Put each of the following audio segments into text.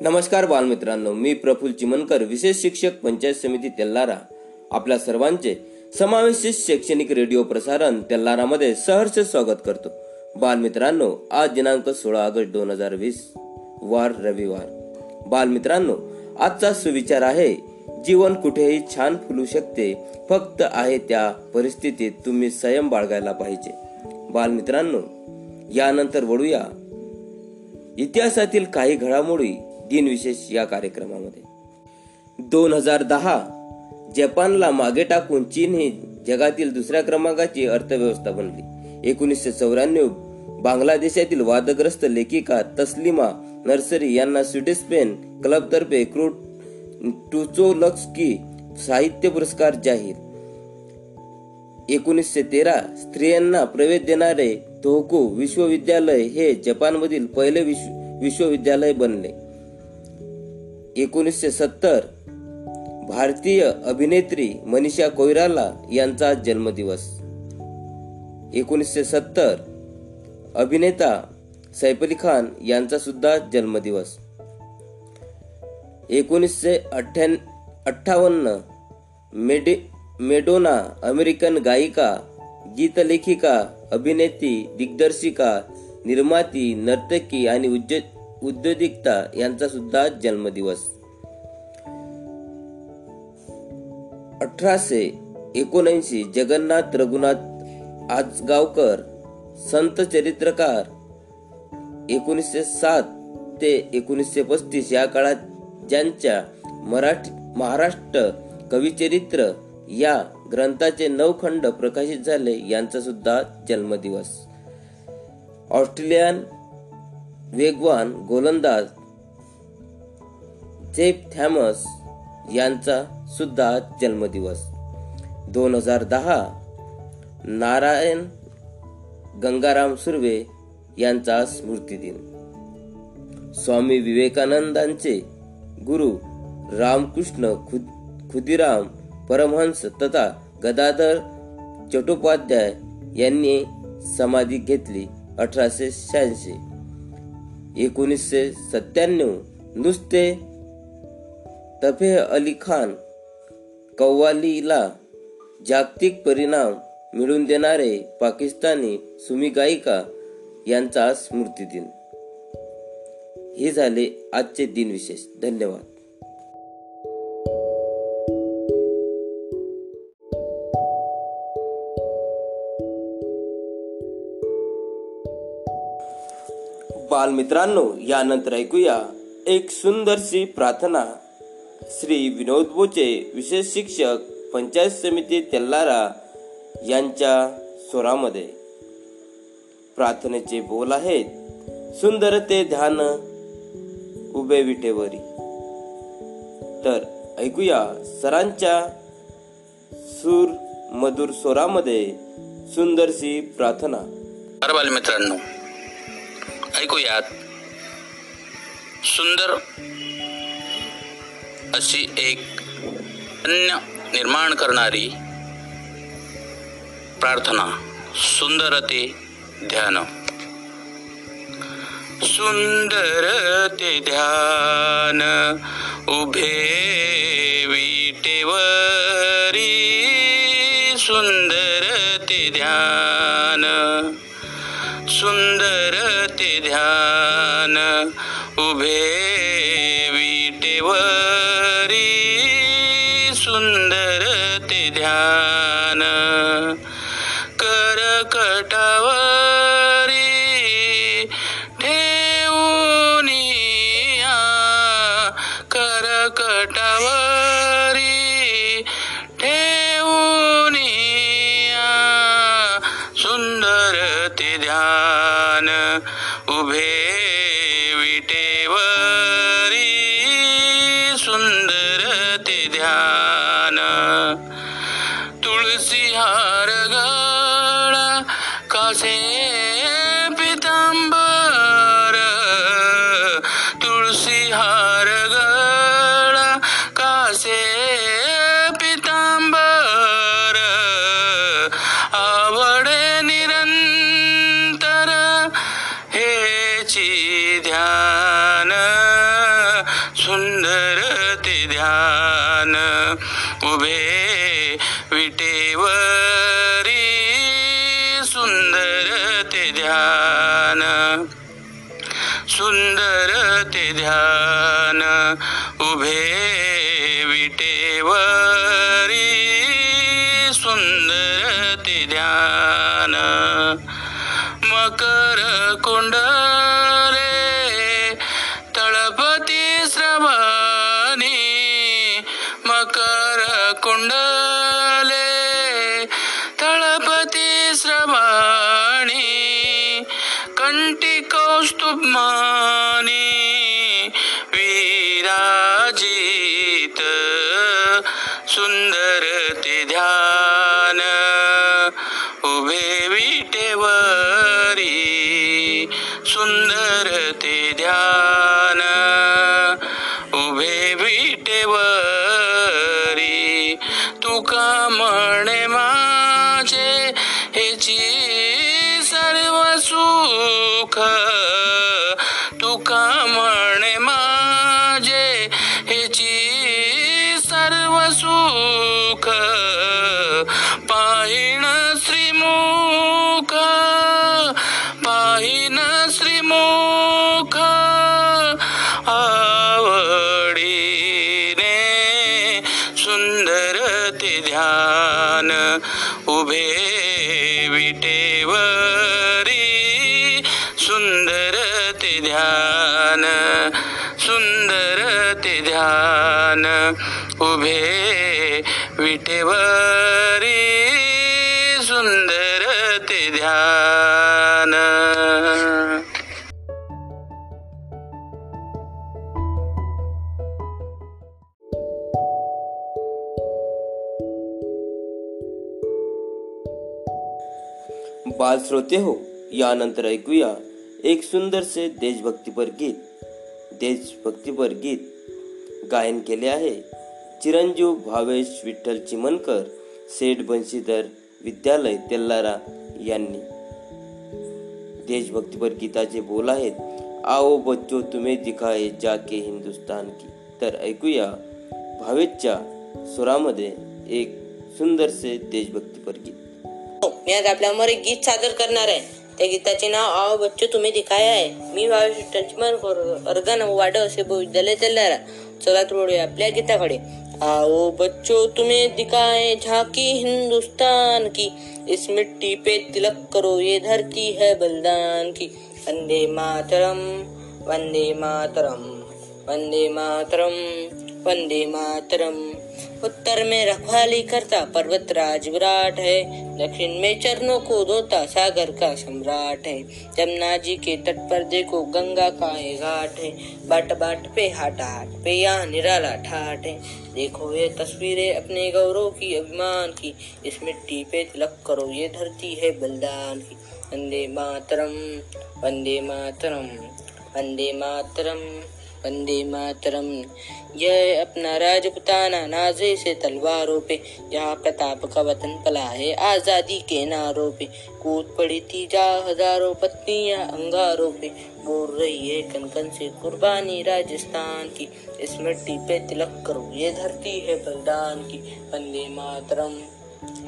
नमस्कार बालमित्रांनो मी प्रफुल चिमनकर विशेष शिक्षक पंचायत समिती तेल्लारा आपल्या सर्वांचे समावेशित शैक्षणिक रेडिओ प्रसारण तेल्लारामध्ये सहर्ष स्वागत करतो. बालमित्रांनो आज दिनांक सोळा ऑगस्ट दोन हजार वीस वार रविवार. बालमित्रांनो आजचा सुविचार आहे जीवन कुठेही छान फुलू शकते फक्त आहे त्या परिस्थितीत तुम्ही संयम बाळगायला पाहिजे. बालमित्रांनो यानंतर वळूया. इतिहासातील काही घडामोडी दिनविशेष या कार्यक्रमामध्ये. दोन हजार दहा जपानला मागे टाकून चीन ही जगातील दुसऱ्या क्रमांकाची अर्थव्यवस्था बनली. एकोणीसशे चौऱ्याण्णव बांगलादेशातील वादग्रस्त लेखिका तस्लिमा नर्सरी यांना स्वीडिश पेन क्लबतर्फे क्रूट टुचोलक्स्की साहित्य पुरस्कार जाहीर. एकोणीसशे तेरा स्त्रियांना प्रवेश देणारे तोहकू विश्वविद्यालय हे जपानमधील पहिले विश्व विश्वविद्यालय बनले. एकोणीसशे सत्तर भारतीय अभिनेत्री मनीषा कोयराला यांचा जन्मदिवस. एकोणीसशे सत्तर अभिनेता सैफ अली खान यांचा सुद्धा जन्मदिवस. एकोणीसशे अठ्ठ्या अठ्ठावन्न मेडे मेडोना अमेरिकन गायिका गीतलेखिका अभिनेत्री दिग्दर्शिका निर्माती नर्तकी आणि उद्योजिकता यांचा सुद्धा जन्मदिवस. अठराशे एकोणऐंशी जगन्नाथ रघुनाथ आजगावकर संत चरित्रकार एकोणीसशे सात ते एकोणीसशे पस्तीस या काळात ज्यांच्या मराठी महाराष्ट्र कविचरित्र या ग्रंथाचे नऊ खंड प्रकाशित झाले यांचा सुद्धा जन्मदिवस. ऑस्ट्रेलियन वेगवान गोलंदाज जेफ थॅमस यांचा सुद्धा जन्मदिवस. दोन हजार दहा नारायण गंगाराम सुर्वे यांचा स्मृती दिन स्वामी विवेकानंदांचे गुरु रामकृष्ण खुद खुदिराम परमहंस तथा गदाधर चट्टोपाध्याय यांनी समाधी घेतली अठराशे शहाऐंशी. एकोणीसशे सत्त्याण्णव नुसते तफे अली खान कव्वालीला जागतिक परिणाम मिळवून देणारे पाकिस्तानी सुमी गायिका यांचा स्मृती दिन हे झाले आजचे दिन विशेष धन्यवाद. बालमित्रांनो यानंतर ऐकूया एक सुंदरशी प्रार्थना. श्री विनोद बोचे विशेष शिक्षक पंचायत समिती तेल्लारा यांच्या स्वरामध्ये. प्रार्थनेचे बोल आहेत सुंदर ते ध्यान उभे विटेवरी. तर ऐकूया सरांच्या सूर मधुर स्वरामध्ये सुंदरशी प्रार्थना. मित्रांनो ऐकूयात सुंदर अशी एक अन्य निर्माण करणारी प्रार्थना सुंदरते ध्यान. सुंदरते ध्यान उभे विटेवरी सुंदर ते ध्यान. सुंदर ते ध्यान. उभे विटेवरी सुंदर ते ध्यान. विटेवरी तुका म्हणे ध्यान सुंदर ते ध्यान उभे विटेवरी सुंदर ते ध्यान। बाल श्रोते हो यानंतर ऐकूया एक सुंदरसे देशभक्तीपर गीत देशभक्तीपर गीत गायन केले आहे. चिरंजीव भावेश विठ्ठल चिमनकर सेठ बंशीधर विद्यालय तेल्लारा यांनी देशभक्तीपर गीताचे बोल आहेत. आओ बच्चो तुम्ही दिखाए जाके हिंदुस्तान की. तर ऐकूया भावेशच्या सुरामध्ये एक सुंदरसे देशभक्तीपर गीत. मी आज आपल्यावर एक गीत सादर करणार आहे. त्या नाव आव बच्चो, तुम्ही दिखाया आहे मी भावेश टचमन अर्गन वाड असे विद्यालय तेल्लारा चला वळूया आपल्या गीताकडे। आओ बच्चो, तुम्हें दिखाए झांकी हिंदुस्तान की। इस मिट्टी पे तिलक करो, ये धरती है बलिदान की। वंदे मातरम वंदे मातरम वंदे मातरम वंदे मातरम। उत्तर में रखवाली करता पर्वत राज विराट है। दक्षिण में चरणों को धोता सागर का सम्राट है। जमुना जी के तट पर देखो गंगा का ये घाट है। बाट बाट पे हाट हाट पे यहाँ निराला ठाट है। देखो ये तस्वीरें अपने गौरव की, अभिमान की। इस मिट्टी पे तिलक करो ये धरती है बलिदान की। वंदे मातरम वंदे मातरम वंदे मातरम वंदे मातरम। यह अपना राजपुताना नाजे से तलवारों पे। जहाँ प्रताप का वतन पला है, आज़ादी के नारों पे। कूद पड़ी थी जा हज़ारों पत्नियाँ अंगारों पे। बोल रही है कनकन से कुर्बानी राजस्थान की। इस मिट्टी पे तिलक करो, ये धरती है बलिदान की। वंदे मातरम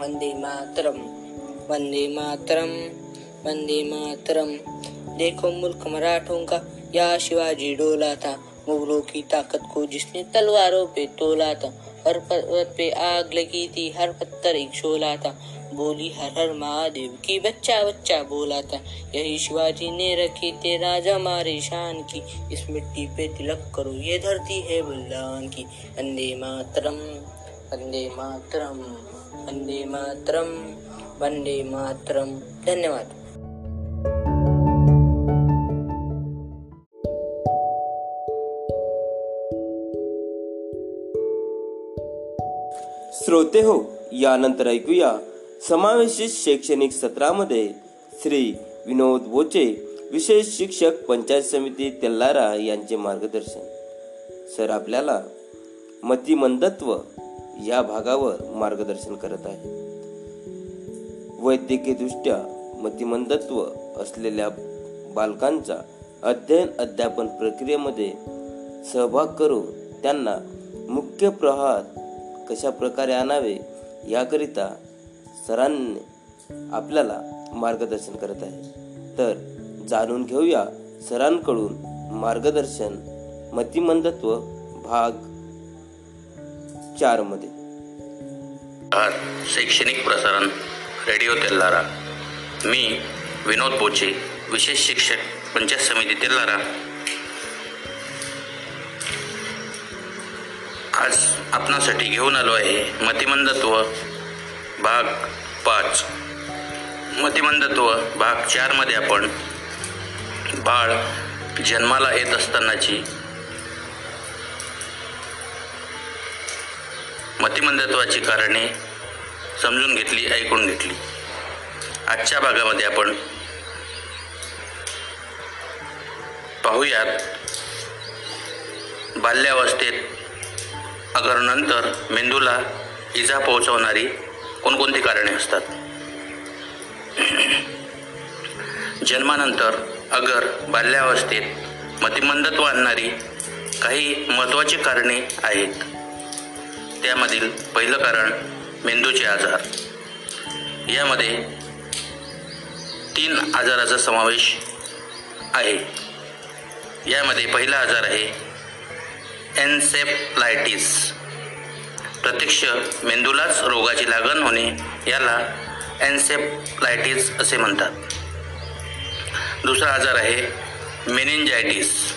वंदे मातरम वंदे मातरम वंदे मातरम। देखो मुल्क मराठों का, या शिवाजी डोला था। मुगलों की ताकत को जिसने तलवारों पे तोला था, हर पर्वत पे आग लगी थी, हर पत्थर एक शोला था, बोली हर हर महादेव की बच्चा बच्चा बोला था, यही शिवाजी ने रखी थे राजा मारे शान की, इस मिट्टी पे तिलक करो, ये धरती है बलिदान की, वंदे मातरम वंदे मातरम वंदे मातरम वंदे मातरम, धन्यवाद। श्रोते हो यानंतर ऐकूया समावेशित शैक्षणिक सत्रामध्ये श्री विनोद बोचे विशेष शिक्षक पंचायत समिती तेल्लारा यांचे मार्गदर्शन. सर आपल्याला मतिमंदत्व या भागावर मार्गदर्शन करत आहे वैद्यकीयदृष्ट्या मतिमंदत्व असलेल्या बालकांचा अध्ययन अध्यापन प्रक्रियेमध्ये सहभाग करून त्यांना मुख्य प्रवाहात कशा प्रकारे आणावे याकरिता सरांनी आपल्याला मार्गदर्शन करत आहे. तर जाणून घेऊया सरांकडून मार्गदर्शन मतिमंदत्व भाग चारमध्ये. शैक्षणिक प्रसारण रेडिओ तेल्लारा मी विनोद बोचे विशेष शिक्षक पंचायत समिती तेल्लारा आज आपणासाठी घेऊन आलो आहे मतिमंदत्व भाग पाच. मतिमंदत्व भाग चारमध्ये आपण बाळ जन्माला येत असतानाची मतिमंदत्वाची कारणे समजून घेतली ऐकून घेतली. आजच्या भागामध्ये आपण पाहूयात बाल्यावस्थेत अगर नंतर मेंदूला इजा पोहोचवणारी कोणकोणती कारणे असतात? जन्मानंतर अगर बाल्यावस्थेत मतिमंदत्व आणणारी काही महत्त्वाची कारणे आहेत. त्यामधील पहिलं कारण मेंदूचे आजार. यामध्ये तीन आजाराचा समावेश आहे. यामध्ये पहिला आजार आहे एन्सेफलायटिस. प्रत्यक्ष मेंदूलाच रोगाची लागण होणे याला एन्सेफलायटिस असे म्हणतात. दुसरा आजार आहे मेनिंजायटिस.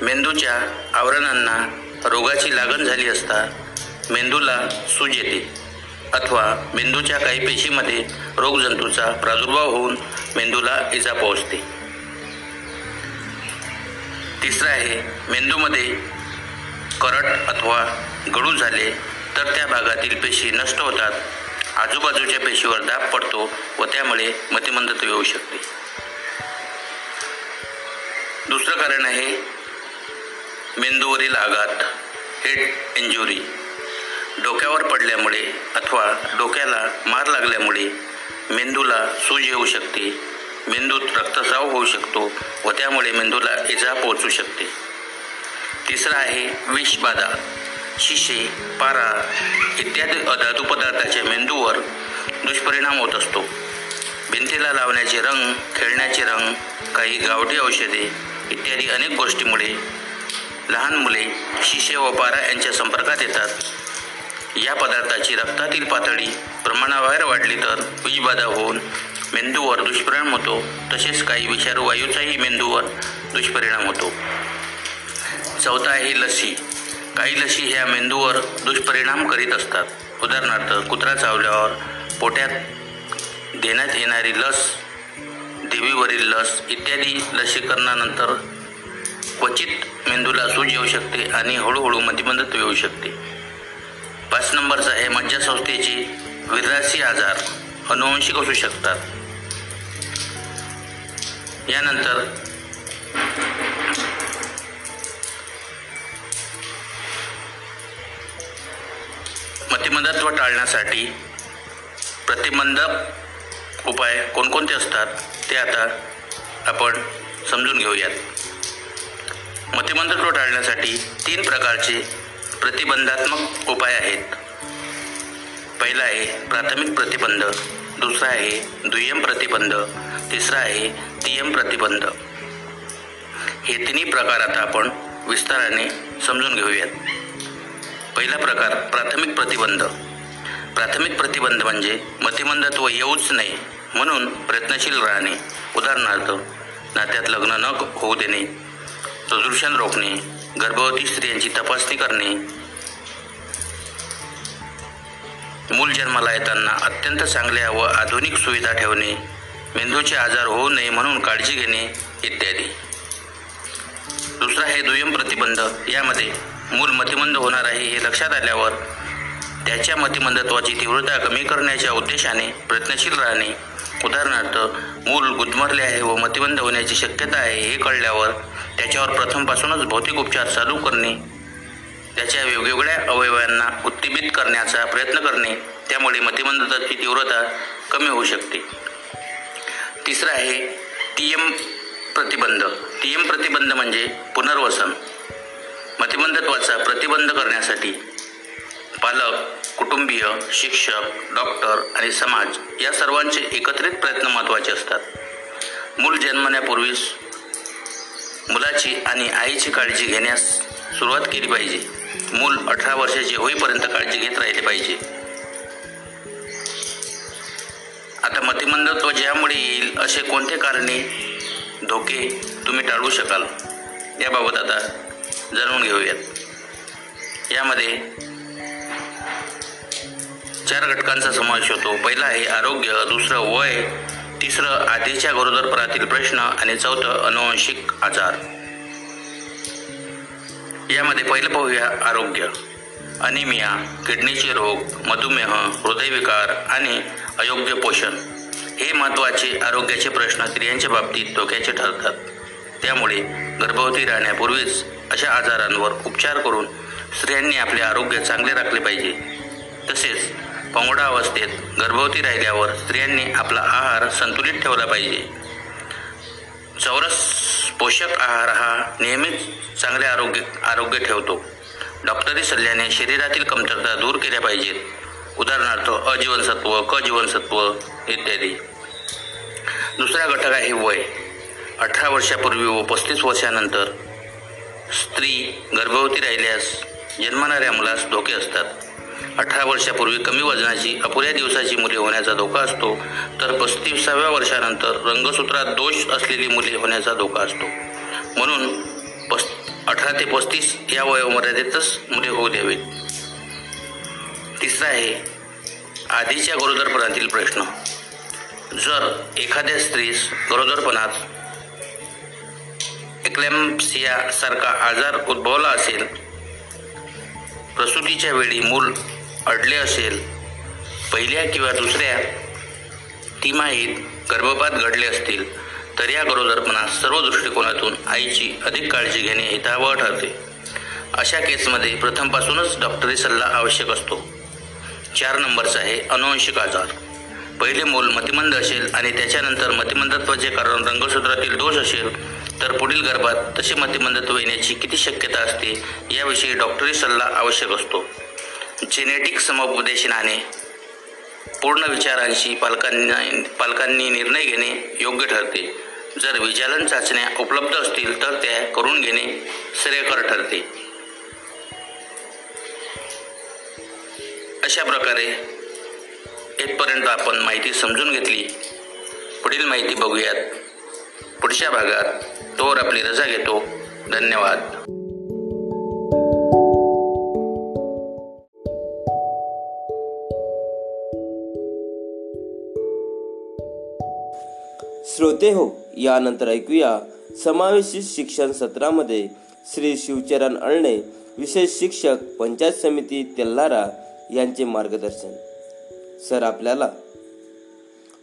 मेंदूच्या आवरणांना रोगाची लागण झाली असता मेंदूला सूज येते अथवा मेंदूच्या काही पेशीमध्ये रोगजंतूचा प्रादुर्भाव होऊन मेंदूला इजा पोहोचते. तिसरं आहे मेंदूमध्ये करट अथवा गळू झाले तर त्या भागातील पेशी नष्ट होतात. आजूबाजूच्या पेशीवर दाब पडतो व त्यामुळे मतिमंदत्व येऊ शकते. दुसरं कारण आहे मेंदूवरील आघात हेड इंजुरी डोक्यावर पडल्यामुळे अथवा डोक्याला मार लागल्यामुळे मेंदूला सूज येऊ शकते. मेंदूत रक्तस्राव होऊ शकतो व त्यामुळे मेंदूला इजा पोहोचू शकते. तिसरा आहे विषबाधा शिशे पारा इत्यादी अधातू पदार्थाच्या मेंदूवर दुष्परिणाम होत असतो. भिंतीला लावण्याचे रंग खेळण्याचे रंग काही गावठी औषधे इत्यादी अनेक गोष्टीमुळे लहान मुले शिशे व पारा यांच्या संपर्कात येतात. या पदार्थाची रक्तातील पातळी प्रमाणाबाहेर वाढली तर विषबाधा होऊन मेंदूवर दुष्परिणाम होतो. तसेच काही विषारू वायूचाही मेंदूवर दुष्परिणाम होतो. चौथा आहे लसी. काही लसी ह्या मेंदूवर दुष्परिणाम करीत असतात. उदाहरणार्थ कुत्रा चावल्यावर पोट्यात देण्यात येणारी लस देवीवरील लस इत्यादी लसीकरणानंतर क्वचित मेंदूला सूज येऊ शकते आणि हळूहळू मतिमंदत्व येऊ शकते. पाच नंबरचा आहे मज्जासंस्थेचे विरासी आजार. अनुवंशिक असू शकतात. यानंतर मतिमंदत्व टाळण्यासाठी प्रतिबंधक उपाय कोणकोणते असतात ते आता आपण समजून घेऊयात. मतिमंदत्व टाळण्यासाठी तीन प्रकारचे प्रतिबंधात्मक उपाय आहेत. पहिला आहे प्राथमिक प्रतिबंध दुसरा आहे दुय्यम प्रतिबंध तिसरा आहे सीएम प्रतिबंध. हे तिन्ही प्रकार आता आपण विस्ताराने समजून घेऊयात. पहिला प्रकार प्राथमिक प्रतिबंध. प्राथमिक प्रतिबंध म्हणजे मतिमंदत्व येऊच नये म्हणून प्रयत्नशील राहणे. उदाहरणार्थ नात्यात लग्न न होऊ देणे प्रदूषण रोखणे गर्भवती स्त्रियांची तपासणी करणे. मूल जन्माला येताना अत्यंत चांगल्या व आधुनिक सुविधा ठेवणे. मेंदूचे आजार होऊ नये म्हणून काळजी घेणे इत्यादी. दुसरा आहे दुय्यम प्रतिबंध. यामध्ये मूल मतिमंद होणार आहे हे लक्षात आल्यावर त्याच्या मतिमंदत्वाची तीव्रता कमी करण्याच्या उद्देशाने प्रयत्नशील राहणे. उदाहरणार्थ मूल गुदमरले आहे व मतिबंद होण्याची शक्यता आहे हे कळल्यावर त्याच्यावर प्रथमपासूनच भौतिक उपचार चालू करणे. त्याच्या वेगवेगळ्या अवयवांना उत्तेजित करण्याचा प्रयत्न करणे. त्यामुळे मतिमंदताची तीव्रता कमी होऊ शकते. तिसरं आहे टीएम प्रतिबंध. टीएम प्रतिबंध म्हणजे पुनर्वसन. मतिबंधत्वाचा प्रतिबंध करण्यासाठी पालक कुटुंबीय शिक्षक डॉक्टर आणि समाज या सर्वांचे एकत्रित प्रयत्न महत्त्वाचे असतात. मूल जन्मण्यापूर्वीच मुलाची आणि आईची काळजी घेण्यास सुरुवात केली पाहिजे. मूल अठरा वर्षाचे होईपर्यंत काळजी घेत राहिले पाहिजे. आता मतिमंदत्व ज्यामुळे येईल असे कोणते कारणे? धोके तुम्ही टाळू शकाल. याबाबत आता जाणून घेऊयात. यामध्ये चार घटकांचा समावेश होतो. पहिला आहे आरोग्य दुसरं वय तिसरं आधीच्या गरोदरपणातील प्रश्न आणि चौथं अनुवंशिक आजार. यामध्ये पहिलं पाहूया आरोग्य. अनिमिया किडनीचे रोग मधुमेह हृदयविकार आणि अयोग्य पोषण हे महत्त्वाचे आरोग्याचे प्रश्न स्त्रियांच्या बाबतीत धोक्याचे ठरतात. त्यामुळे गर्भवती राहण्यापूर्वीच अशा आजारांवर उपचार करून स्त्रियांनी आपले आरोग्य चांगले राखले पाहिजे. तसेच पंगडा अवस्थेत गर्भवती राहिल्यावर स्त्रियांनी आपला आहार संतुलित ठेवला पाहिजे. चौरस पोषक आहार हा नेहमीच चांगले आरोग्य आरोग्य ठेवतो. डॉक्टरी सल्ल्याने शरीरातील कमतरता दूर केल्या पाहिजेत. उदाहरणार्थ अजीवनसत्व क जीवनसत्व इत्यादी. दुसरा घटक आहे वय. अठरा वर्षापूर्वी व पस्तीस वर्षानंतर स्त्री गर्भवती राहिल्यास जन्मणाऱ्या मुलास धोके असतात. अठरा वर्षापूर्वी कमी वजनाची अपुऱ्या दिवसाची मुले होण्याचा धोका असतो. तर पस्तीसाव्या वर्षानंतर रंगसूत्रात दोष असलेली मुले होण्याचा धोका असतो. म्हणून पस अठरा ते पस्तीस या वयोमर्यादेतच मुले होऊ द्यावीत. तिसरा आहे आधीच्या गरोदरपणातील प्रश्न. जर एखाद्या स्त्रीस गरोदरपणात एक्लॅम्पसियासारखा आजार उद्भवला असेल प्रसूतीच्या वेळी मूल अडले असेल पहिल्या किंवा दुसऱ्या तिमाहीत गर्भपात घडले असतील तर या गरोदरपणात सर्व दृष्टिकोनातून आईची अधिक काळजी घेणे हितावह ठरते. अशा केसमध्ये प्रथमपासूनच डॉक्टरी सल्ला आवश्यक असतो. चार नंबरचा आहे अनुवंशिक आजार. पहिले मूल मतिमंद असेल आणि त्याच्यानंतर मतिमंदत्वाचे कारण रंगसूत्रातील दोष असेल तर पुढील गर्भात तसे मतिमंदत्व येण्याची किती शक्यता असते याविषयी डॉक्टरी सल्ला आवश्यक असतो. जेनेटिक समुपदेशनाने पूर्ण विचारांशी पालकांनी पालकांनी निर्णय घेणे योग्य ठरते. जर विचालन चाचण्या उपलब्ध असतील तर त्या करून घेणे श्रेयकर ठरते. अशा प्रकारे इथपर्यंत आपण माहिती समजून घेतली. पुढील माहिती बघूयात. पुढच्या भागात तोवर आपली रजा घेतो. धन्यवाद. श्रोते हो यानंतर ऐकूया समावेशित शिक्षण सत्रामध्ये श्री शिवचरण अळणे विशेष शिक्षक पंचायत समिती तेल्लारा यांचे मार्गदर्शन. सर आपल्याला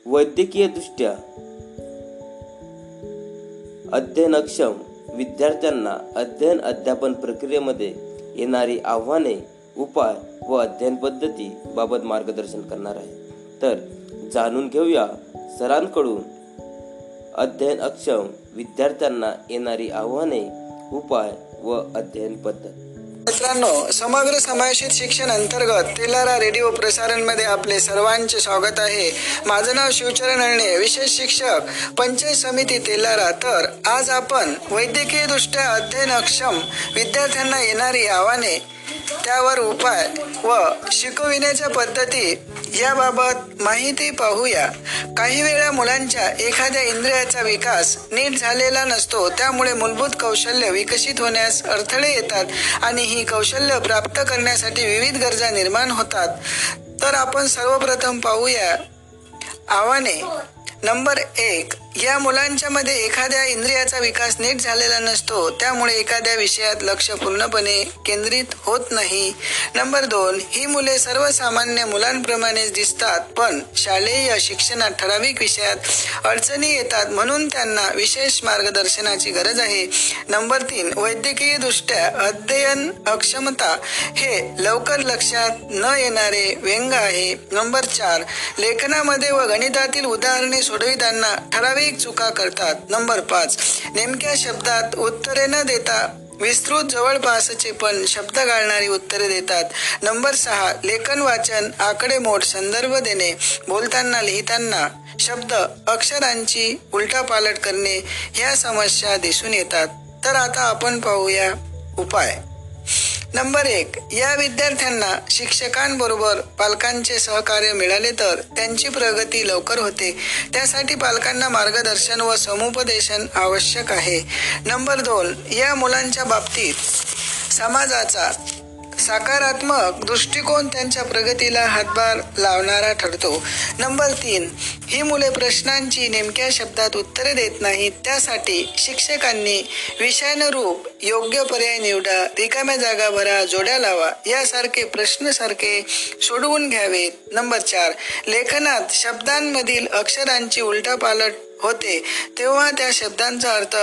वैद्यकीय दृष्ट्या अध्ययनक्षम विद्यार्थ्यांना अध्ययन अध्यापन प्रक्रियेमध्ये येणारी आव्हाने उपाय व अध्ययन पद्धती बाबत मार्गदर्शन करणार आहे. तर जाणून घेऊया सरांकडून अध्ययन अक्षम विद्यार्थ्यांना येणारी आव्हाने उपाय व अध्ययन पद्धत. मित्रांनो समग्र समावेशित शिक्षण अंतर्गत तेलारा रेडिओ प्रसारणमध्ये आपले सर्वांचे स्वागत आहे. माझं नाव शिवचरण अळणे विशेष शिक्षक पंचायत समिती तेलारा. तर आज आपण वैद्यकीय दृष्ट्या अध्ययन अक्षम विद्यार्थ्यांना येणारी आव्हाने त्यावर उपाय व शिकविण्याच्या पद्धती याबाबत माहिती पाहूया. काही वेळा मुलांच्या एखाद्या इंद्रियाचा विकास नीट झालेला नसतो त्यामुळे मूलभूत कौशल्य विकसित होण्यास अडथळे येतात आणि ही कौशल्य प्राप्त करण्यासाठी विविध गरजा निर्माण होतात. तर आपण सर्वप्रथम पाहूया आव्हाने. नंबर एक या मुलांच्या मध्ये एखाद्या इंद्रियाचा विकास नीट झालेला नसतो त्यामुळे एखाद्या विषयात लक्ष पूर्णपणे केंद्रित होत नाही. नंबर दोन ही मुले सर्वसामान्य मुलांप्रमाणेच दिसतात पण शालेय शिक्षणात ठराविक विषयात अडचणी येतात म्हणून त्यांना विशेष मार्गदर्शनाची गरज आहे. नंबर तीन वैद्यकीय दृष्ट्या अध्ययन अक्षमता हे लवकर लक्षात न येणारे व्यंग आहे. नंबर चार लेखनामध्ये व गणितातील उदाहरणे सोडविताना ठराविक चुका करतात. नंबर पाच नेमक्या शब्दात उत्तरे न देता विस्तृत जवळपासचे पण शब्द घालणारी उत्तरे देतात. नंबर सहा लेखन वाचन आकडेमोड संदर्भ देणे. बोलताना लिहिताना शब्द अक्षरांची उलटापालट करणे ह्या समस्या दिसून येतात. तर आता आपण पाहूया उपाय. नंबर एक या विद्यार्थ्यांना शिक्षकांबरोबर पालकांचे सहकार्य मिळाले तर त्यांची प्रगती लवकर होते. त्यासाठी पालकांना मार्गदर्शन व समुपदेशन आवश्यक आहे. नंबर दोन या मुलांच्या बाबतीत समाजाचा सकारात्मक दृष्टिकोन त्यांच्या प्रगतीला हातभार लावणारा ठरतो. नंबर तीन ही मुले प्रश्नांची नेमक्या शब्दात उत्तरे देत नाहीत. त्यासाठी शिक्षकांनी विषयानुरूप योग्य पर्याय निवडा रिकाम्या जागा भरा जोड्या लावा यासारखे प्रश्न सारखे सोडवून घ्यावेत. नंबर चार लेखनात शब्दांमधील अक्षरांची उलटापालट होते तेव्हा त्या शब्दांचा अर्थ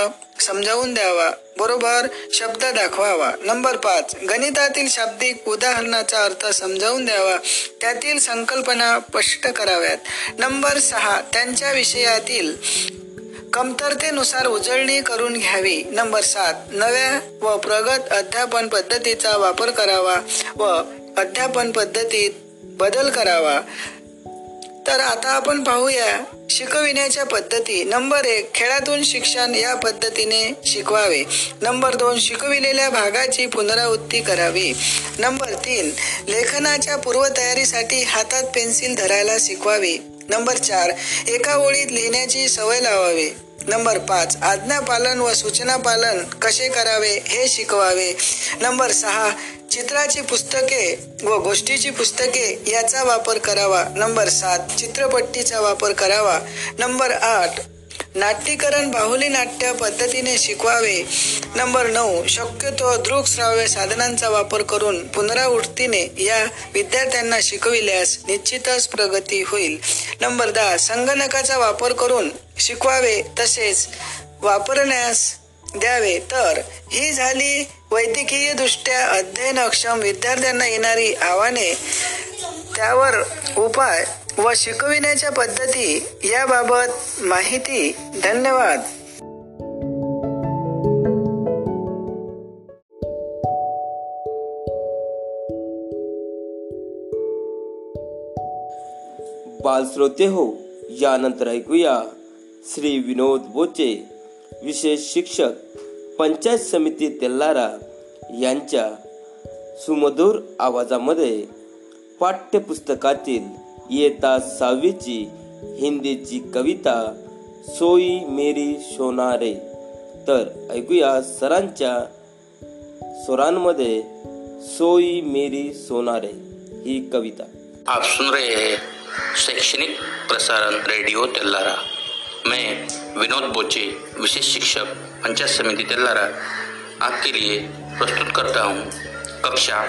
समजावून द्यावा. बरोबर शब्द दाखवावा. नंबर पाच गणितातील शाब्दिक उदाहरणाचा अर्थ समजावून द्यावा. त्यातील संकल्पना स्पष्ट कराव्यात. नंबर सहा त्यांच्या विषयातील कमतरतेनुसार उजळणी करून घ्यावी. नंबर सात नव्या व प्रगत अध्यापन पद्धतीचा वापर करावा व अध्यापन पद्धतीत बदल करावा. तर आता आपण पाहूया शिकविण्याच्या पद्धती. नंबर एक खेळातून शिक्षण या पद्धतीने शिकवावे. नंबर दोन शिकविलेल्या भागाची पुनरावृत्ती करावी. नंबर तीन लेखनाच्या पूर्वतयारीसाठी हातात पेन्सिल धरायला शिकवावी. नंबर चार एका ओळीत लिहिण्याची सवय लावावी. नंबर पाच आज्ञा पालन व सूचना पालन कसे करावे हे शिकवावे. नंबर सहा चित्राची पुस्तके व गोष्टीची पुस्तके याचा वापर करावा. नंबर सात चित्रपट्टीचा वापर करावा. नंबर आठ नाट्यकरण बाहुली नाट्य पद्धतीने शिकवावे. नंबर नऊ शक्यतो दृक श्राव्य साधनांचा वापर करून पुनरावृत्तीने या विद्यार्थ्यांना शिकविल्यास निश्चितच प्रगती होईल. नंबर दहा संगणकाचा वापर करून शिकवावे तसेच वापरण्यास द्यावे. तर ही झाली वैद्यकीय दृष्ट्या अध्ययनक्षम विद्यार्थ्यांना येणारी आव्हाने त्यावर उपाय व शिकविण्याच्या पद्धती याबाबत माहिती. धन्यवाद. बालश्रोते हो यानंतर ऐकूया श्री विनोद बोचे विशेष शिक्षक पंचायत समिती तेल्लारा यांच्या सुमधुर आवाजामध्ये पाठ्यपुस्तकातील इयत्ता सहावीची हिंदीची कविता सोई मेरी सोनारे तर ऐकूया सरांच्या स्वरांमध्ये सोई मेरी सोनारे ही कविता. आप सुन रहे हैं शैक्षणिक प्रसारण रेडिओ तेल्लारा मैं विनोद बोचे विशेष शिक्षक। पंचायत समिति तेल्लारा आपके लिए प्रस्तुत करता हूँ। कक्षा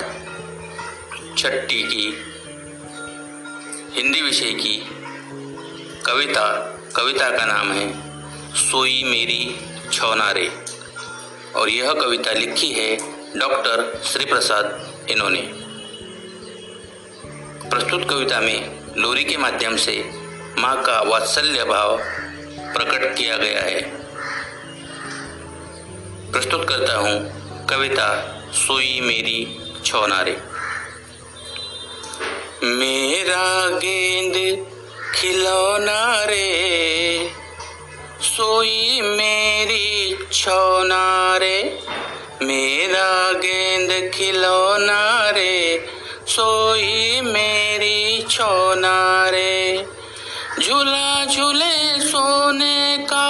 छठी की हिंदी विषय की कविता। कविता का नाम है, सोई मेरी छौनारे और यह कविता लिखी है डॉक्टर श्री प्रसाद इन्होंने। प्रस्तुत कविता में लोरी के माध्यम से माँ का वात्सल्य भाव प्रकट किया गया है। प्रस्तुत करता हूँ कविता सोई मेरी छौनारे। मेरा गेंद खिलौना रे सोई मेरी छौना रे मेरा गेंद खिलौना रे सोई मेरी छौना रे झूला झूले सोने का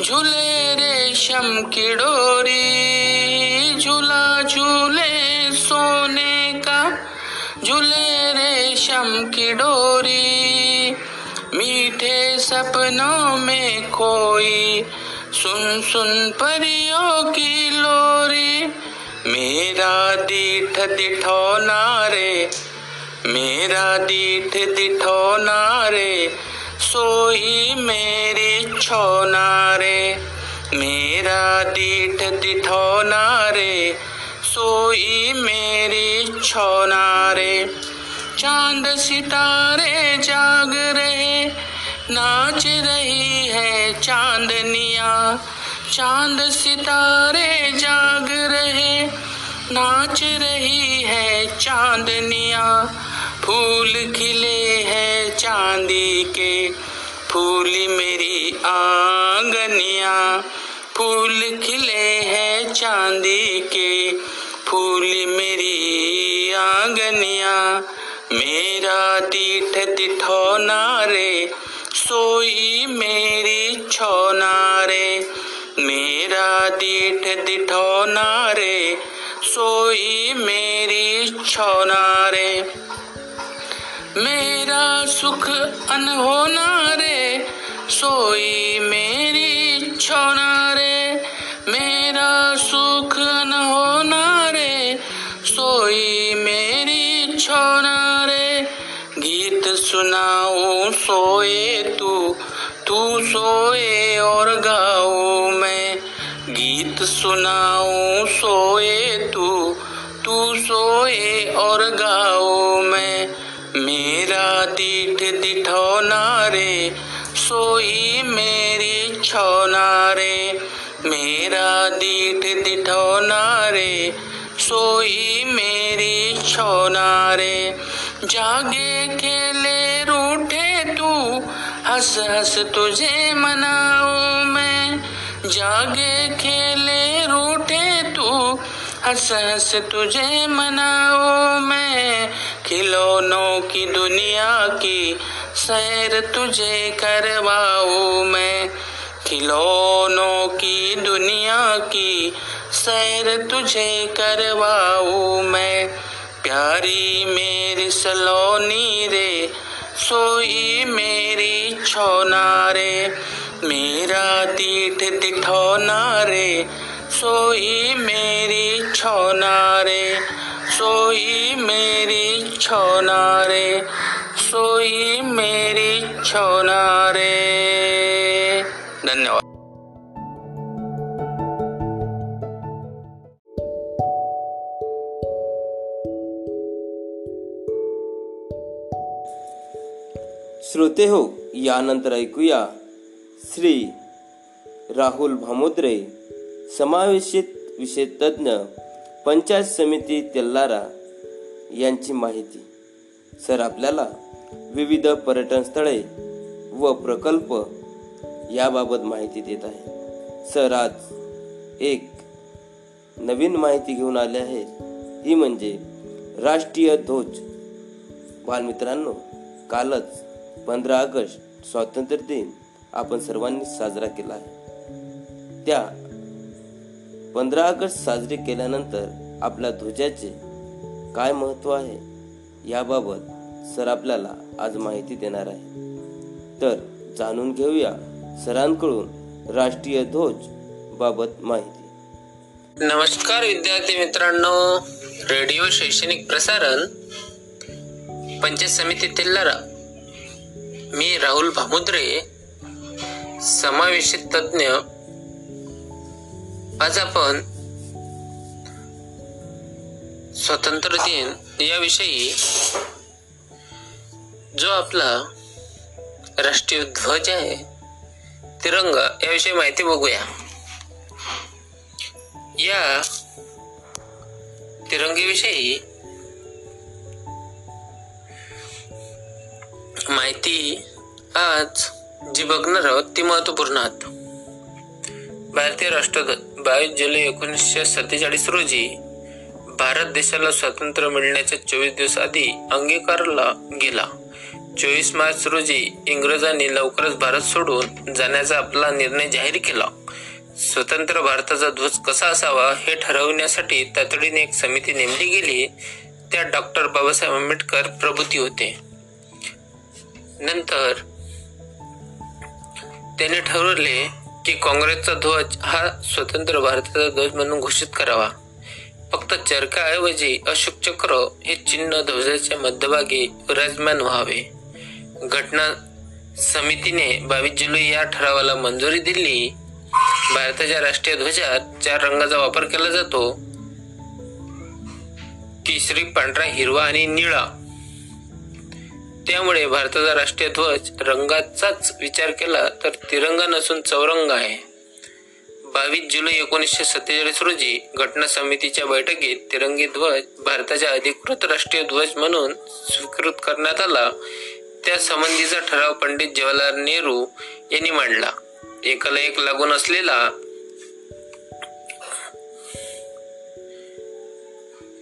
झूले रेशम की डोरी, झूला झूले सोने का। झूले रेशम की डोरी, मीठे सपनों में खोई सुन सुन परियों की लोरी, मेरा दीठ दिठो नारे मेरा दीठ दिठो रे। सोई मेरी छौना रे मेरा दीठ दिठौना रे। सोई मेरी छौना रे चांद सितारे जाग रहे नाच रही है चांदनिया चांद सितारे जाग रहे। नाच रही है चांदनिया फूल खिले हैं चांदी के। फूली मेरी आंगनिया। फूल खिले हैं चांदी के। फूली मेरी आंगनिया। मेरा दीठ दिठौना रे सोई मेरी छौना रे मेरा दीठ दिठौना रे सोई मेरी छौना रे मेरा सुख अनहोना रे सोई मेरी छोना रे मेरा सुख अनहोना रे सोई मेरी छोना रे गीत सुनाऊं सोए तू तू सोए और गाओ मैं। गीत सुनाऊं सोए तू तू सोए और गाओ मैं। मेरा दीठ दिठौना रे सोई मेरी छौना रे मेरा दीठ दिठौना रे सोई मेरी छौना रे जागे खेले रूठे तू, हंस हंस तुझे मनाऊं मैं। जागे खेले रूठे तू, हंस हंस तुझे मनाऊं मैं। खिलौनों की दुनिया की सैर तुझे करवाऊ मैं। खिलौनों की दुनिया की सैर तुझे करवाऊ मैं। प्यारी मेरी सलोनी रे सोई मेरी छौना रे। मेरा तीठ दिठौना रे सोई मेरी छौना रे। सोई मेरी छौना रे, सोई मेरी छौना रे। धन्यवाद। श्रोते हो यानंतर ऐकूया श्री राहुल भामुद्रे, समावेशित विषय तज्ज्ञ पंचायत समिती तेल्लारा यांची माहिती. सर आपल्याला विविध पर्यटन स्थळे व प्रकल्प याबाबत माहिती देत आहे. सर आज एक नवीन माहिती घेऊन आले आहे. ती म्हणजे राष्ट्रीय ध्वज. बालमित्रांनो कालच पंधरा ऑगस्ट स्वातंत्र्य दिन आपण सर्वांनी साजरा केला आहे. त्या पंधरा ऑगस्ट साजरी केल्यानंतर आपल्या ध्वजाचे काय महत्त्व आहे याबाबत सर आपल्याला आज माहिती देणार आहे. तर जाणून घेऊया सरांकडून राष्ट्रीय ध्वज बाबत माहिती. नमस्कार विद्यार्थी मित्रांनो रेडिओ शैक्षणिक प्रसारण पंचायत समिती तेल्लारा मी राहुल भामुद्रे समावेशित तज्ज्ञ आज आपण स्वातंत्र्य दिन याविषयी जो आपला राष्ट्रीय ध्वज आहे तिरंगा याविषयी माहिती बघूया. या तिरंगेविषयी माहिती आज जी बघणार आहोत ती महत्त्वपूर्ण आहेत. भारतीय राष्ट्रध्वज बावीस जुलै एकोणीसशे सत्तेचाळीस रोजी भारत देशाला स्वातंत्र्य मिळण्याच्या चोवीस दिवस आधी अंगीकारला गेला. चोवीस मार्च रोजी इंग्रजांनी लवकरच भारत सोडून जाण्याचा आपला निर्णय जाहीर केला. स्वतंत्र भारताचा ध्वज कसा असावा हे ठरवण्यासाठी तातडीने एक समिती नेमली गेली. त्यात डॉक्टर बाबासाहेब आंबेडकर प्रभूती होते. नंतर त्याने ठरवले की काँग्रेसचा ध्वज हा स्वतंत्र भारताचा ध्वज म्हणून घोषित करावा. फक्त चरकाऐवजी अशोक चक्र हे चिन्ह ध्वजाच्या मध्यभागी विराजमान व्हावे. घटना समितीने बावीस जुलै या ठरावाला मंजुरी दिली. भारताच्या राष्ट्रीय ध्वजात चार रंगाचा वापर केला जातो. केशरी पांढरा हिरवा आणि निळा. त्यामुळे भारताचा राष्ट्रीय ध्वज रंगाचाच विचार केला तर तिरंगा नसून चौरंग आहे. बावीस जुलै एकोणीसशे सत्तेचाळीस रोजी घटना समितीच्या बैठकीत तिरंगी ध्वज भारताच्या अधिकृत राष्ट्रीय ध्वज म्हणून स्वीकृत करण्यात आला. त्या संबंधीचा ठराव पंडित जवाहरलाल नेहरू यांनी मांडला. एकाला एक लागून असलेला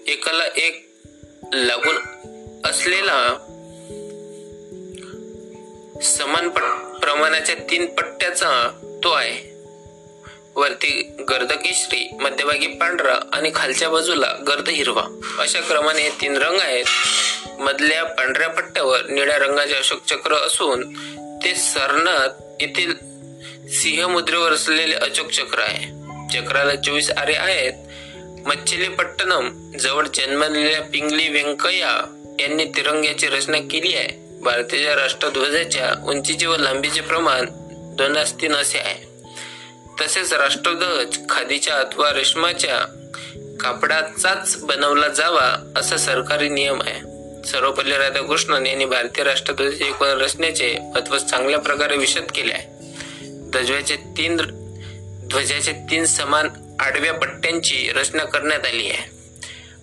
एकाला एक लागून असलेला समान प्रमाणाच्या तीन पट्ट्याचा तो आहे. वरती गर्द केशरी मध्यभागी पांढरा आणि खालच्या बाजूला गर्द हिरवा. अशा क्रमाने हे तीन रंग आहेत. मधल्या पांढऱ्या पट्ट्यावर निळ्या रंगाचे अशोक चक्र असून ते सरनाथ येथील सिंह मुद्रेवर असलेले अशोक चक्र आहे. चक्राला चोवीस आरे आहेत. मच्छलीपट्टणम जवळ जन्मलेल्या पिंगली व्यंकय्या यांनी तिरंग्याची रचना केली आहे. भारतीय राष्ट्रध्वजाच्या उंचीचे व लांबीचे प्रमाण दोन तीन असे आहे. तसेच राष्ट्रध्वज खादीच्या अथवा रेशमाच्या कापडाचाच बनवला जावा असा सरकारी नियम आहे. सर्वपल्ली राधाकृष्णन यांनी भारतीय राष्ट्रध्वजाचे एकूण रचनेचे महत्त्व चांगल्या प्रकारे विशद केले आहे. ध्वजाचे तीन ध्वजाचे तीन समान आडव्या पट्ट्यांची रचना करण्यात आली आहे.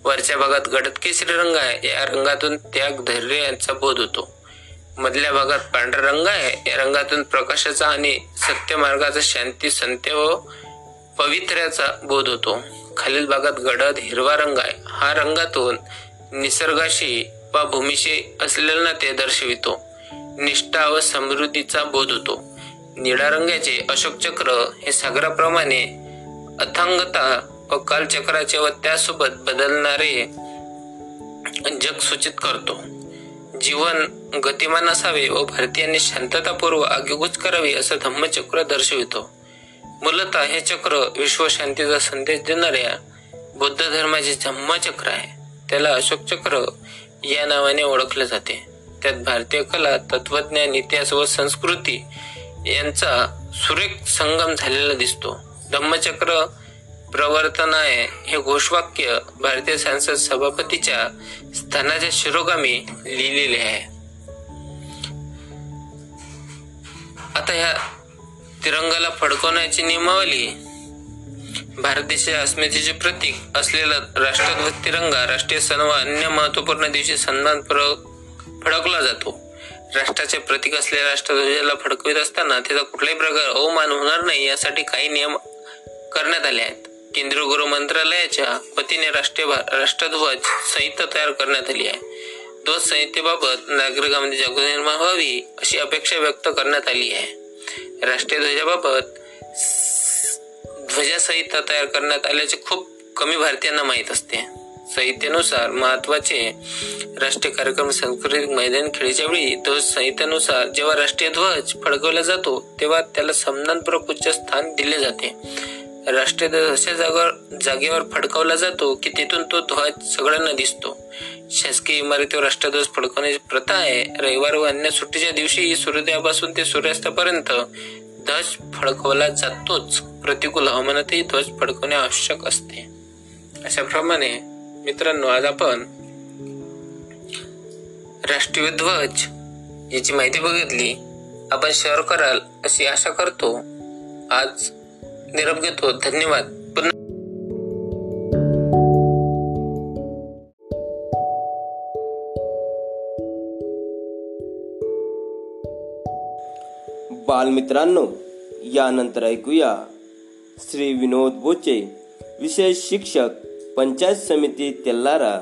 वरच्या भागात गडद केसरी रंग आहे. या रंगातून त्याग धैर्य यांचा बोध होतो. मधल्या भागात पांढरा रंग आहे. या रंगातून प्रकाशाचा आणि सत्य मार्गाचा शांती संत्य व पवित्र्याचा बोध होतो. खालील भागात गडद हिरवा रंग आहे. हा रंगातून निसर्गाशी वा भूमीशी असलेलं नाते दर्शवितो. निष्ठा व समृद्धीचा बोध होतो. निळ्या रंगाचे अशोक चक्र हे सागराप्रमाणे अथांगता व कालचक्राचे व त्यासोबत बदलणारे जग सूचित करतो. जीवन गतिमान असावे व भारतीयांनी शांततापूर्व आगेकूच करावी असं धम्मचक्र दर्शवितो. मूलतः हे चक्र विश्वशांतीचा संदेश देणाऱ्या बौद्ध धर्माचे धम्मचक्र आहे. त्याला अशोक चक्र या नावाने ओळखले जाते. त्यात भारतीय कला तत्वज्ञान इतिहास व संस्कृती यांचा सुरेख संगम झालेला दिसतो. धम्मचक्र प्रवर्तनाय हे घोषवाक्य भारतीय संसद सभापतीच्या स्थानाच्या शिरोगामी लिहिलेले आहे. आता ह्या तिरंगाला फडकवण्याची नियमावली. भारत देशाच्या अस्मितेचे प्रतीक असलेला राष्ट्रध्वज तिरंगा राष्ट्रीय सण व अन्य महत्त्वपूर्ण दिवशी सन्मान फडकला जातो. राष्ट्राचे प्रतीक असलेल्या राष्ट्रध्वजाला फडकवित असताना त्याचा कुठलाही प्रकार अवमान होणार नाही यासाठी काही नियम करण्यात आले आहेत. केंद्रीय गृह मंत्रालयाच्या वतीने राष्ट्रीय राष्ट्रध्वज संहिता तयार करण्यात आली आहे. ध्वज संहितेबाबत नागरिकांमध्ये जागृती निर्माण व्हावी अशी अपेक्षा व्यक्त करण्यात आली आहे. राष्ट्रीय ध्वजाबाबत ध्वजासंहिता तयार करण्यात आल्याचे खूप कमी भारतीयांना माहीत असते. संहितेनुसार महत्त्वाचे राष्ट्रीय कार्यक्रम सांस्कृतिक मैदान खेळीच्या वेळी ध्वज संहितेनुसार जेव्हा राष्ट्रीय ध्वज फडकवला जातो तेव्हा त्याला समदानपूर्वक उच्च स्थान दिले जाते. राष्ट्रीय ध्वज अशा जागेवर जागेवर फडकवला जातो की तिथून तो ध्वज सगळ्यांना दिसतो. शासकीय इमारतीवर राष्ट्रध्वज फडकवण्याची प्रथा आहे. रविवार व अन्य सुट्टीच्या दिवशी सूर्योदयापासून ते सूर्यास्तापर्यंत ध्वज फडकवला जातोच. प्रतिकूल हवामानातही ध्वज फडकवणे आवश्यक असते. अशाप्रमाणे मित्रांनो आज आपण राष्ट्रीय ध्वज याची माहिती बघितली. आपण शेअर कराल अशी आशा करतो. आज निरोप घेतो. धन्यवाद. पुन्हा बालमित्रांनो यानंतर ऐकूया श्री विनोद बोचे विशेष शिक्षक पंचायत समिती तेल्लारा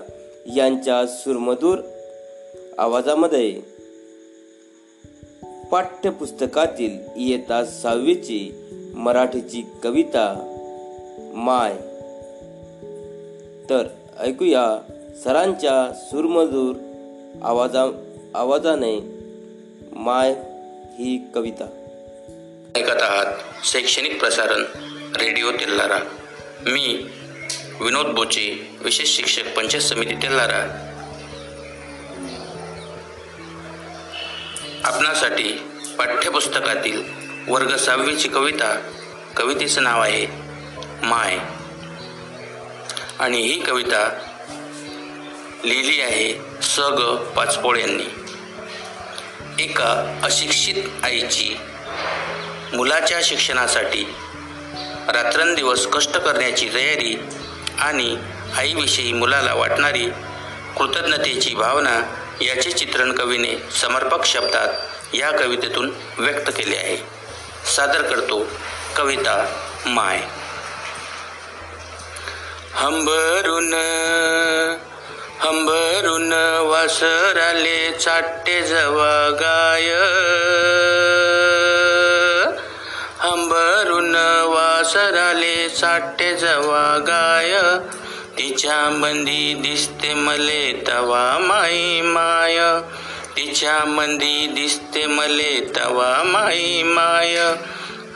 यांच्या सुरमधूर आवाजामध्ये. पाठ्यपुस्तकातील इयत्ता सहावीची मराठीची कविता माय. तर ऐकूया सरांच्या सुरमधूर आवाजा आवाजाने माय ही कविता. ऐकत आहात शैक्षणिक प्रसारण रेडिओ तेल्लारा मी विनोद बोचे विशेष शिक्षक पंचायत समिती तेल्लारा आपणासाठी पाठ्यपुस्तकातील वर्ग सहावीची कविता कवितेचं नाव आहे माय. आणि ही कविता लिहिली आहे स ग पाचपोळ यांनी. एका अशिक्षित आईची मुलाच्या शिक्षणासाठी रात्रंदिवस कष्ट करण्याची तयारी आणि आईविषयी मुलाला वाटणारी कृतज्ञतेची भावना याचे चित्रण कवीने समर्पक शब्दात या कवितेतून व्यक्त केले आहे. सादर करतो कविता माय. हंबरून हंबरून वासराले चाटे जवा गाय. हंबरून वासराले चाटे जवा गाय. तिच्या मंदी दिसते मले तवा माई माय. तिच्या मंदी दिसते मले तवा माई माय.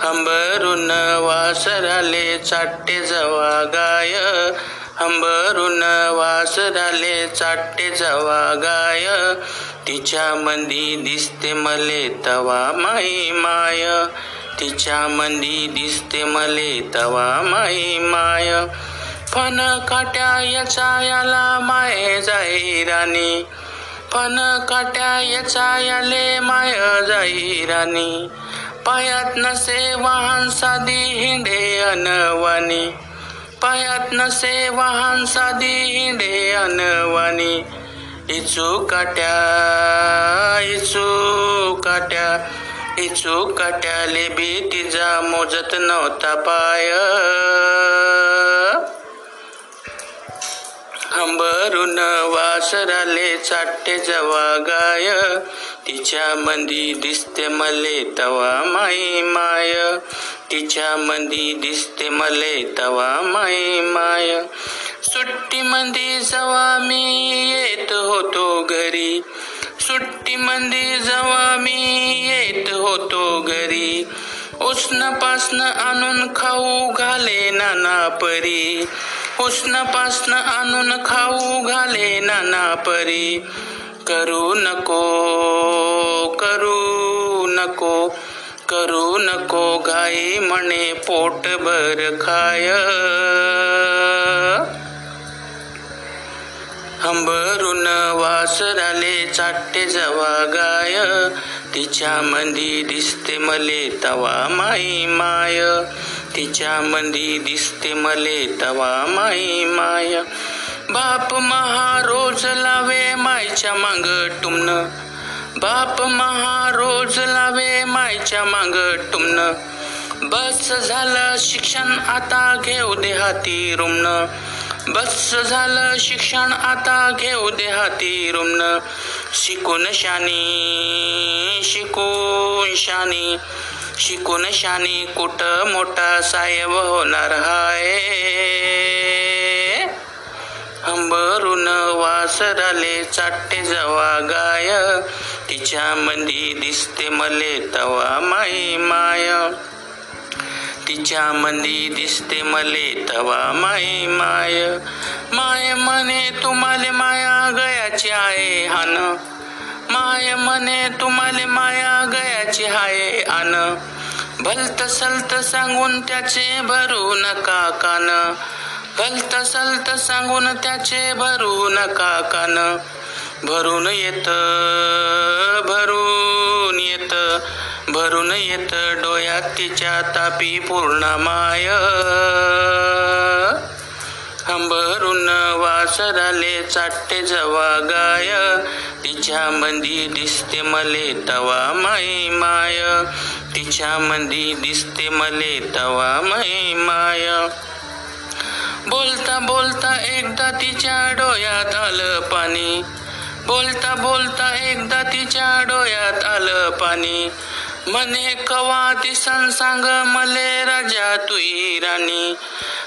हंबरून वासराले चाटे जवा गाय. हंबरून वासराले चाटे जवा गाय. तिच्या मंदी दिसते मले तवा माई माय. तिच्या मंदी दिसते मले तवा माई माय. फन काट्या याचा याला माय जाई राणी. पण काट्या याचा याले माय जाई राणी. पायात नसे वाहन साधी हिंडे अनवानी. पायात नसे वाहन साधी हिंडे अनवानी. इचू काट्या इचू काट्या इचू काट्याले बी तिचा मोजत नव्हता पाय. अंबरून वासराले चाटे जवा गाय. तिच्या मंदी दिसते मले तवा माई माय. तिच्या मंदी दिसते मले तवा माई माय. सुट्टी मंदी जवा मी येत होतो घरी. सुट्टी मंदी जवा मी येत होतो घरी. उष्ण पासन आणून खाऊ घाले नाना परी. उष्ण पासन आणून खाऊ घाले नाना परी. करू नको करू नको करू नको घाई म्हणे पोटभर खाय. हंबरून वासराले चाटे जवा गाय. तिच्या मंदी दिसते मले तवा माई माय. तिच्या मंदी दिसते मले तवा माई माया. बाप महा रोज लावे मायच्या मांग टुमन. बाप महा रोज लावे मायच्या मांग टुमन. बस झालं शिक्षण आता घेऊ दे हाती रुमन. बस झालं शिक्षण आता घेऊ दे हाती रुमन. शिकून शानी शिकून शानी. शिकून शानी कुठ मोठा साहेब होणार हाय? हंबरून वासराले चाटे जवा गाय. तिच्या मंदी दिसते मले तवा माई माय. तिच्या मंदी दिसते मले तवा माई माय. माय म्हणे तुम्हाला माया गयाची आहे हान. माय म्हणे तुम्हाला माया गयाची हाय आन. भलत सलत सांगून त्याचे भरू नका कान. भलत सलत सांगून त्याचे भरू नका कान. भरून येत भरून येत भरून येत डोळ्यात तिच्या तापी पूर्ण माय. खांबरून वासराले चाटते जवा गाय. तिच्या मंदी दिसते मले तवा माई माय. तिच्या मंदी दिसते मले तवा माई माय. बोलता बोलता एकदा तिच्या डोळ्यात आलं पाणी. बोलता बोलता एकदा तिच्या डोळ्यात आलं पाणी. मने कवा दिसन सांग मले राजा तुई राणी.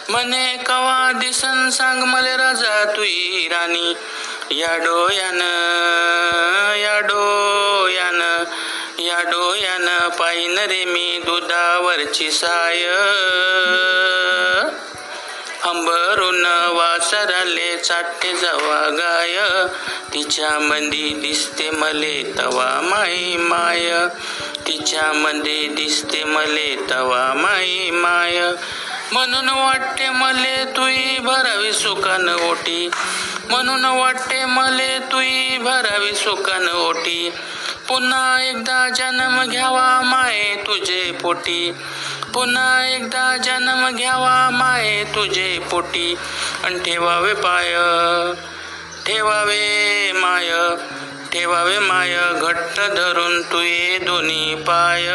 मने कवा दिसन सांग मले राजा तुई राणी. या डोयान या डोयान या डोयान पाहिन रे मी दुधावरची साय. अंबरून वासराले चाटे जवा गाय. तिच्या मंदी दिसते मले तवा माई माय. तिच्या मंदी दिसते मले तवा माई माय. म्हणून वाटते मले तुई भरावी सुकान ओटी. म्हणून वाटते मले तुई भरावी सुकान ओटी. पुन्हा एकदा जन्म घ्यावा माये तुझे पोटी. पुन्हा एकदा जन्म घ्यावा माये तुझे पोटी. आणि ठेवावे पाय. ठेवावे माय. ठेवावे माय. घट्ट धरून तुये दोन्ही पाय.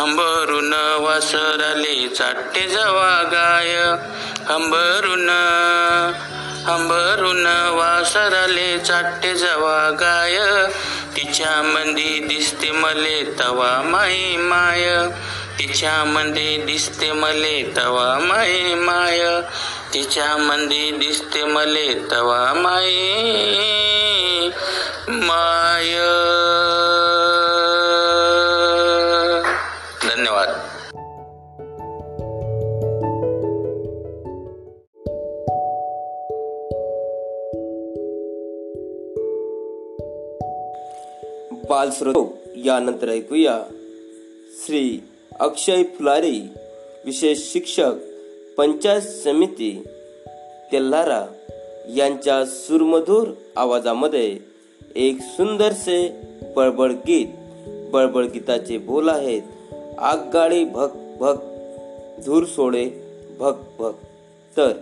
अंबरून वासराले चाटे जवा गाय. अंबरून अंबरून वासराले चाटे जवा गाय. तिच्या मंदी दिसते मले तवा माई माय. तिच्या मंदी दिसते मले तवा माई माय. तिच्या मंदी दिसते मले तवा माई माय. बालस्रोत हो, यानंतर ऐकूया. श्री अक्षय फुलारी विशेष शिक्षक पंचायत समिती तेल्हारा यांच्या सुरमधूर आवाजामध्ये एक सुंदरसे बळबळ गीत बळबळ गीताचे बोल आहेत. आगगाडी भक भक धूर सोडे भक भक. तर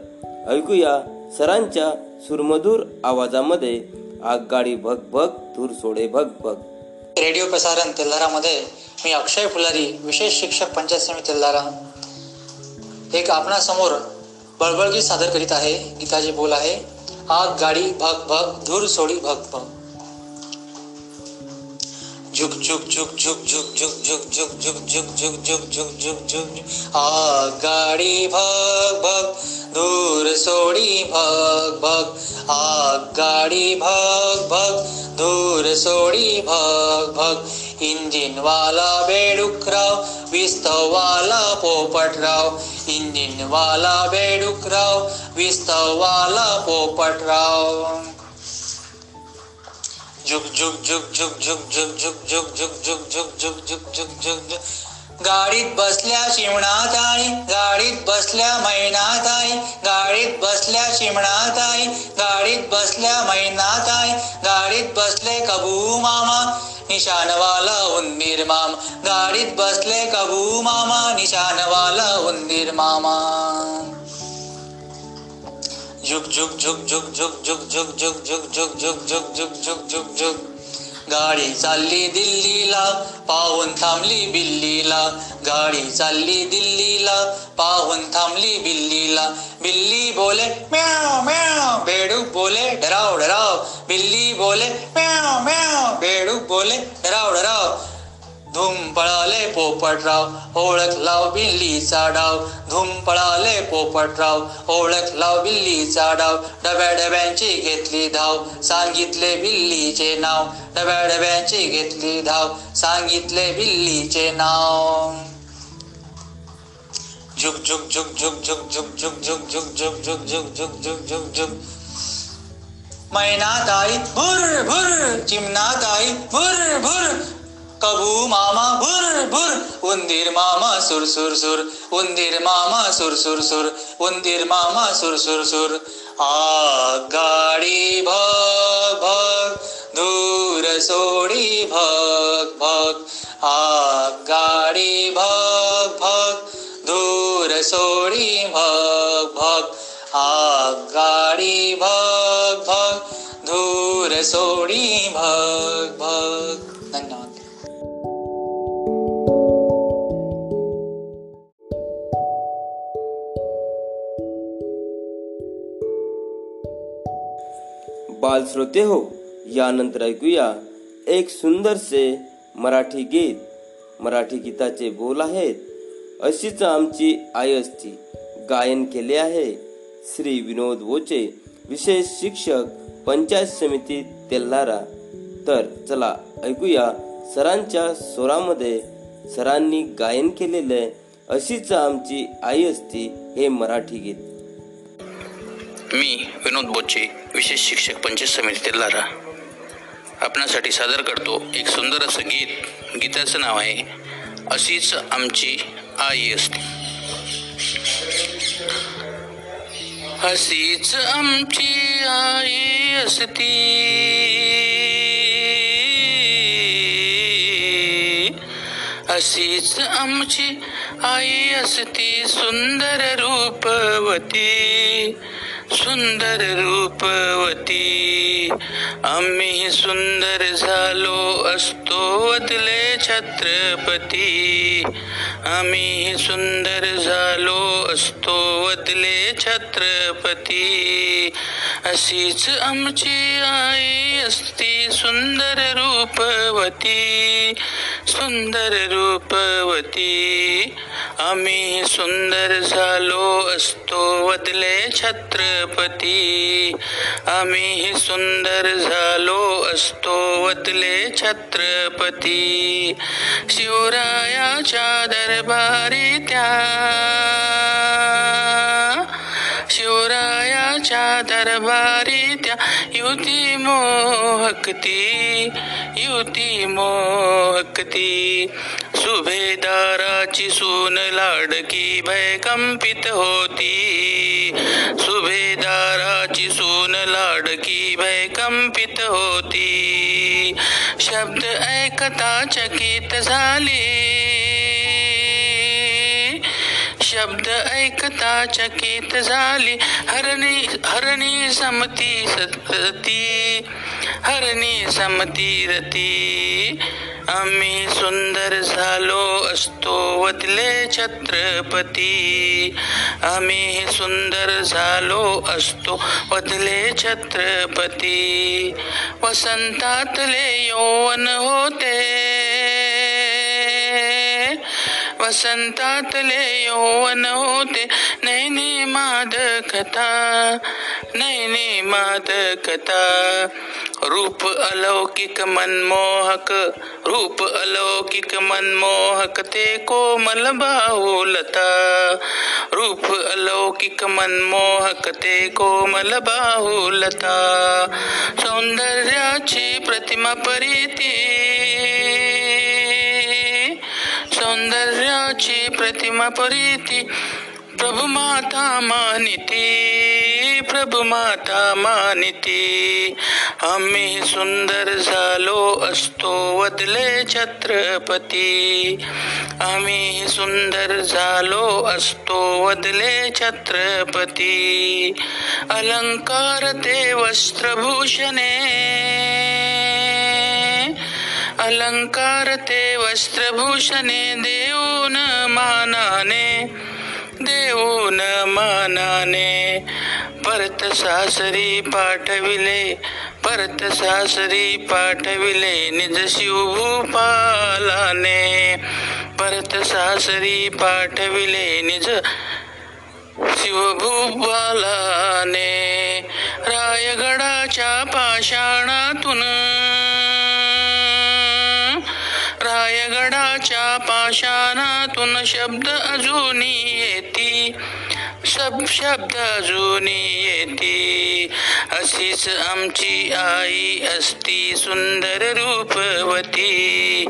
ऐकूया सरांच्या सुरमधूर आवाजामध्ये आगगाडी भग भग धूर सोडे भग भग रेडिओ प्रसारण तेल्हारामध्ये मी अक्षय फुलारी विशेष शिक्षक पंचायत समिती तेल्हारा एक आपणासमोर बळबळगीत सादर करीत आहे गीताजी बोल आहे आग गाडी भग भग धूर सोडी भग भग झुक झुक झुक झुक झुक झुक झुक झुक झुक झुक झुक झुक झुक झुक झुक झुक आग गाडी भग भग धूर सोडी भग भग आग गाडी भग भग धूर सोडी भग भग इंजिन वाला बेडुकराव विस्तवाला पोपटराव इंजिन वाला बेडुकराव विस्तवाला पोपटराव झुक झुक झुक झुक झुक झुक झुक झुक झुक झुक झुक झुक झुक झुक झुक झुक गाडीत बसल्या शिमणात आई गाडीत बसल्या मैनात आई गाडीत बसल्या शिमणात आई गाडीत बसल्या मैनात आई गाडीत बसले कबू मामा निशानवाला उंदीर मामा गाडीत बसले कबू मामा निशानवाला उंदीर मामा झुक झुक झुक झुक झुक झुक झुक झुक झुक झुक झुक झुक झुक झुक झुक झुक गाडी चालली दिल्लीला पाहून थांबली बिल्लीला गाडी चालली दिल्लीला पाहून थांबली बिल्लीला बिल्ली बोले म्याव म्याव बेडूक बोले डराव डराव बिल्ली बोले म्याव म्याव बेडूक बोले डराव डराव धूम पळाले पोपटराव ओळख लाव बिल्लीचा डाव धूम पळाले पोपटराव ओळख लाव बिल्लीचा डाव डब्या डब्यांची घेतली धाव सांगितले बिल्लीचे नाव डब्या डब्यांची घेतली धाव सांगितले बिल्लीचे नाव झुक झुक झुक झुक झुक झुक झुक झुक झुक झुक झुक झुक झुक झुक झुक झुक मैना आई भुर भुर चिमना आई भुर भुर कबू मामा भुर भुर उंदीर मामा सुर सुर सुर उंदीर मामा सुर सुर सुर उंदीर मामा सुर सुर सुर आ गाडी भग भग दूर सोडी भग भग आ गाडी भग भग दूर सोडी भग भग आ गाडी भग भग दूर सोडी भग भग बाल श्रोते हो यानंतर ऐकूया एक सुंदरसे मराठी गीत. मराठी गीताचे बोल आहेत अशीच आमची आई असती. गायन केले आहे श्री विनोद वोचे विशेष शिक्षक पंचायत समिती तेल्हारा. तर चला ऐकूया सरांच्या स्वरामध्ये सरांनी गायन केलेले अशीच आमची आई असती हे मराठी गीत. मी विनोद बोचे विशेष शिक्षक पंचायत समिती तेलारा आपणासाठी सादर करतो एक सुंदर असं गीत. गीताचं नाव आहे अशीच आमची आई असते. अशीच आमची आई असती. अशीच आमची आई असती सुंदर रूपवती. सुंदर रूपवती. आम्ही सुंदर झालो असतो वदले छत्रपती. आम्ही सुंदर झालो असतो वदले छत्रपती. अशीच आमची आई असती सुंदर रूपवती. सुंदर रूपवती. आम्ही सुंदर झालो असतो वदले छत्रपती आम्ही सुंदर झालो असतो वतले छत्रपती. शिवरायाच्या दरबारी त्या. शिवरायाच्या दरबारी त्या. युती मोहकती युती मोहकती. सुभेदाराची सून लाडकी भयकंपित होती. सुभेदाराची सून लाडकी भयकंपित होती. शब्द ऐकता चकित झाली. शब्द ऐकता चकित झाली. हरणी हरणी समती सतती हरणी समती रती. आम्ही सुंदर झालो असतो वदले छत्रपती. आम्ही सुंदर झालो असतो वदले छत्रपती. वसंतातले यौवन होते. वसंतातले यौवन होते. नैनी मादकता नैनी मादकता रूप अलौकिक मनमोहक रूप अलौकिक मनमोहक ते कोमल बाहुलता। रूप अलौकिक मनमोहक ते कोमल बाहुलता। सौंदर्याची प्रतिमा परिती। सौंदर्याची प्रतिमा परिती। प्रभु माता मानिती प्रभु माता मानिती आम्ही सुंदर झालो असतो वदले छत्रपती. आम्ही सुंदर झालो असतो वदले छत्रपती. अलंकार ते वस्त्रभूषणे अलंकार ते वस्त्रभूषणे देऊन मानाने देऊन मानाने. परत सासरी पाठविले परत सासरी पाठविले निज शिवभूपालाने. परत सासरी पाठविले निज शिवभूपालाने. रायगडाच्या पाषाणातून रायगडाच्या पाषाणा पाषाणातून शब्द अजूनी येती. सब शब्द अजूनी येती. अशीच आमची आई असती सुंदर रूपवती.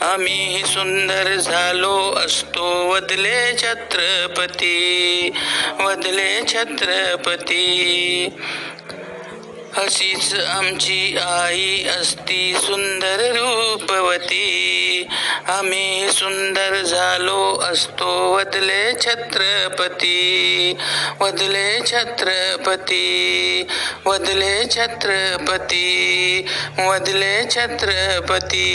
आम्ही सुंदर झालो असतो वदले छत्रपती. वदले छत्रपती. अशीच आमची आई असती सुंदर रूपवती. आम्ही सुंदर झालो असतो वदले छत्रपती. वदले छत्रपती. वदले छत्रपती. वदले छत्रपती.